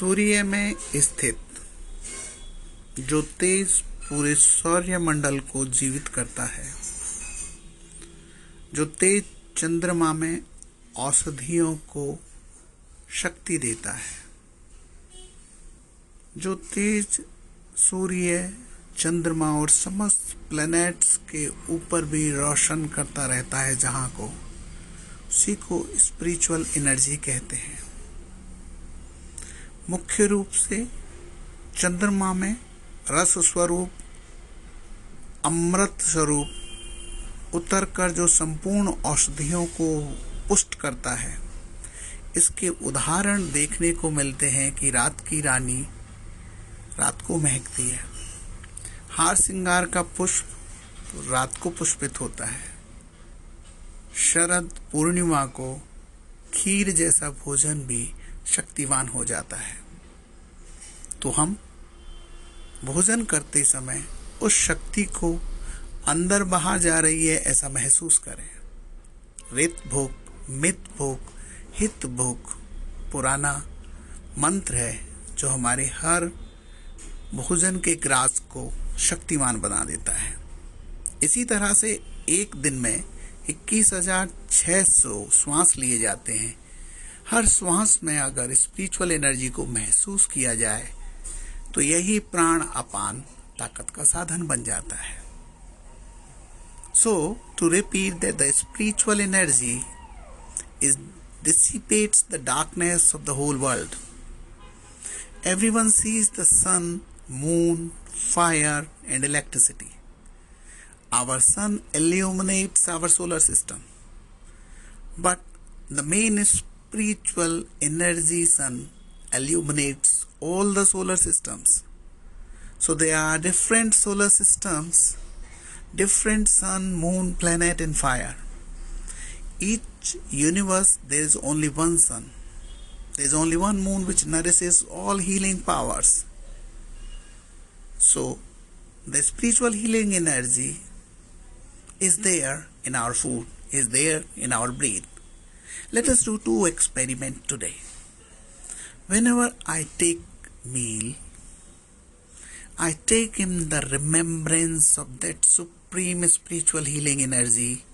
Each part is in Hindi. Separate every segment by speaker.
Speaker 1: सूर्य में स्थित, जो तेज पूरे सौर्य मंडल को जीवित करता है, जो तेज चंद्रमा में औषधियों को शक्ति देता है, जो तेज सूर्य चंद्रमा और समस्त प्लैनेट्स के ऊपर भी रोशन करता रहता है, जहाँ को उसी को स्पिरिचुअल एनर्जी कहते हैं। मुख्य रूप से चंद्रमा में रस स्वरूप, अमृत स्वरूप, उतर कर जो संपूर्ण औषधियों को पुष्ट करता है। इसके उदाहरण देखने को मिलते हैं कि रात की रानी रात को महकती है। हार श्रृंगार का पुष्प रात को पुष्पित होता है। शरद पूर्णिमा को खीर जैसा भोजन भी शक्तिवान हो जाता है। तो हम भोजन करते समय उस शक्ति को अंदर बाहर जा रही है ऐसा महसूस करें। रित भोग, मित भोग, हित भोग, पुराना मंत्र है जो हमारे हर भोजन के ग्रास को शक्तिमान बना देता है। इसी तरह से एक दिन में इक्कीस हज़ार छह सौ श्वास लिए जाते हैं। हर श्वास में अगर स्पिरिचुअल एनर्जी को महसूस किया जाए तो यही प्राण अपान ताकत का साधन बन जाता है। So to repeat that the spiritual energy is dissipates the darkness of the whole world everyone sees the sun moon fire and electricity our sun illuminates our solar system but the main spiritual energy sun illuminates all the solar systems. So there are different solar systems, different sun, moon, planet, and fire. Each universe there is only one sun. There is only one moon which nourishes all healing powers. So the spiritual healing energy is there in our food, is there in our breath. Let us do two experiments today. Whenever I take meal, I take in the remembrance of that supreme spiritual healing energy.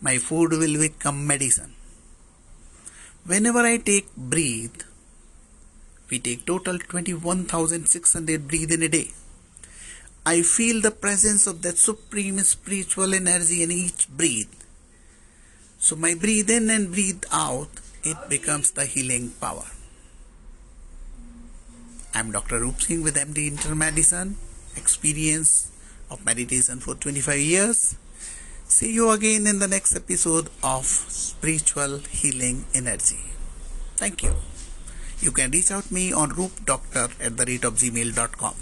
Speaker 1: My food will become medicine. Whenever I take breathe, we take total 21,600 breathe in a day. I feel the presence of that supreme spiritual energy in each breath. So my breathe in and breathe out, it becomes the healing power. I'm Dr. Roop Singh with MD Intermedicine, experience of meditation for 25 years. See you again in the next episode of Spiritual Healing Energy. Thank you. You can reach out me on roopdoctor at the rate of gmail.com.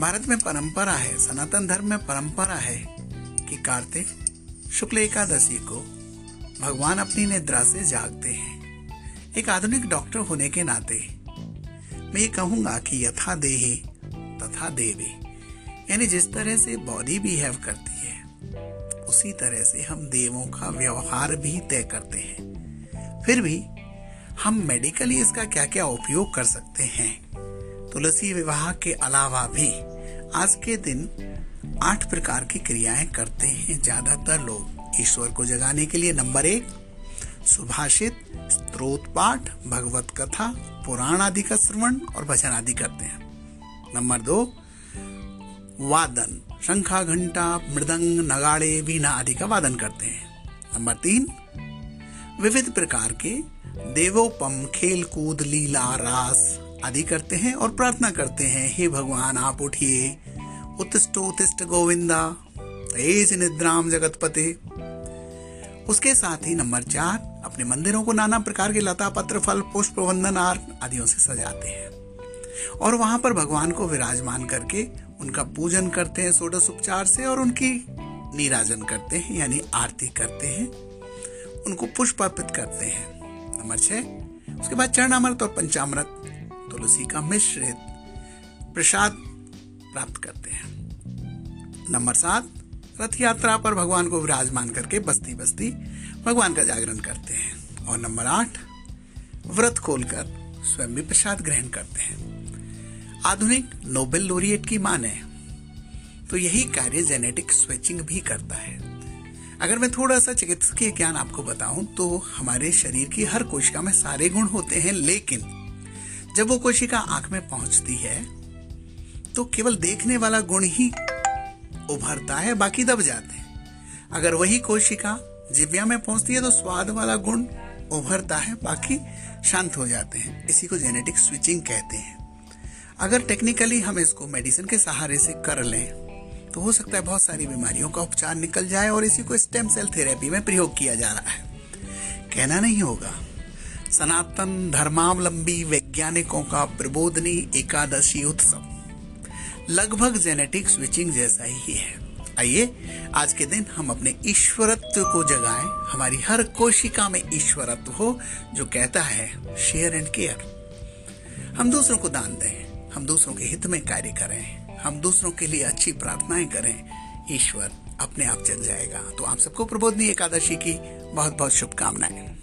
Speaker 1: Bharat में परंपरा है, सनातन धर्म में परंपरा है कि कार्तिक शुक्ल एकादशी को भगवान अपनी निद्रा से जागते हैं। एक आधुनिक डॉक्टर होने के नाते मैं ये कहूँगा कि यथा देही तथा देवी, यानी जिस तरह से बॉडी बिहेव करती है, उसी तरह से हम देवों का व्यवहार भी तय करते हैं। फिर भी हम मेडिकली इसका क्या क्या उपयोग कर सकते हैं? तुलसी विवाह के अलावा भी आज के दिन आठ प्रकार की क्रियाएँ करते हैं ज़्यादातर लोग। ईश्वर को जगाने के लिए नंबर एक, सुभाषित, स्त्रोत पाठ, भगवत कथा, पुराण आदि का श्रवण और भजन आदि करते हैं। नंबर दो, वादन, शंखा, घंटा, मृदंग, नगाड़े, वीणा आदि का वादन करते हैं। नंबर तीन, विविध प्रकार के देवोपम खेल कूद लीला, रास आदि करते हैं और प्रार्थना करते हैं, हे भगवान, आप उठिए। उत्तिष्ट उत्तिष्ट गोविंदा। तेज निद्राम जगतपते। उसके साथ ही नंबर चार, अपने मंदिरों को नाना प्रकार के लता पत्र, फल, पुष्प, वंदन आर्ट आदियों से सजाते हैं। और वहाँ पर भगवान को विराजमान करके उनका पूजन करते हैं सोडस उपचार से और उनकी नीराजन करते हैं, यानी आरती करते हैं। उनको पुष्प अर्पित करते हैं। नंबर छह, उसके बाद चरणामृत और पंचामृत। तुलसी का मिश्रित प्रसाद प्राप्त करते हैं। नंबर सात, रथ यात्रा पर भगवान को विराजमान करके बस्ती बस्ती भगवान का जागरण करते हैं। और नंबर आठ, व्रत खोलकर स्वयं भी प्रसाद ग्रहण करते हैं। आधुनिक नोबेल लोरिएट की माने तो यही कार्य जेनेटिक स्विचिंग भी करता है। अगर मैं थोड़ा सा चिकित्सकीय ज्ञान आपको बताऊँ तो हमारे शरीर की हर कोशिका में सारे गुण होते हैं, लेकिन जब वो कोशिका आँख में पहुँचती है तो केवल देखने वाला गुण ही उभरता है, बाकी दब जाते हैं। अगर वही कोशिका जिव्या में पहुँचती है तो स्वाद वाला गुण उभरता है, बाकी शांत हो जाते हैं। इसी को जेनेटिक स्विचिंग कहते हैं। अगर टेक्निकली हम इसको मेडिसिन के सहारे से कर लें तो हो सकता है बहुत सारी बीमारियों का उपचार निकल जाए और इसी को स्टेम सेल थेरेपी में प्रयोग किया जा रहा है। कहना नहीं होगा। सनातन धर्मावलंबी वैज्ञानिकों का प्रबोधनी एकादशी उत्सव। लगभग जेनेटिक स्विचिंग जैसा ही है। आइए, आज के दिन हम अपने ईश्वरत्व को जगाएँ। हमारी हर कोशिका में ईश्वरत्व हो, जो कहता है शेयर एंड केयर हम दूसरों को दान दें, हम दूसरों के हित में कार्य करें, हम दूसरों के लिए अच्छी प्रार्थनाएँ करें, ईश्वर अपने आप चल जाएगा। तो आप सबको प्रबोधनी एकादशी की बहुत बहुत शुभकामनाएँ।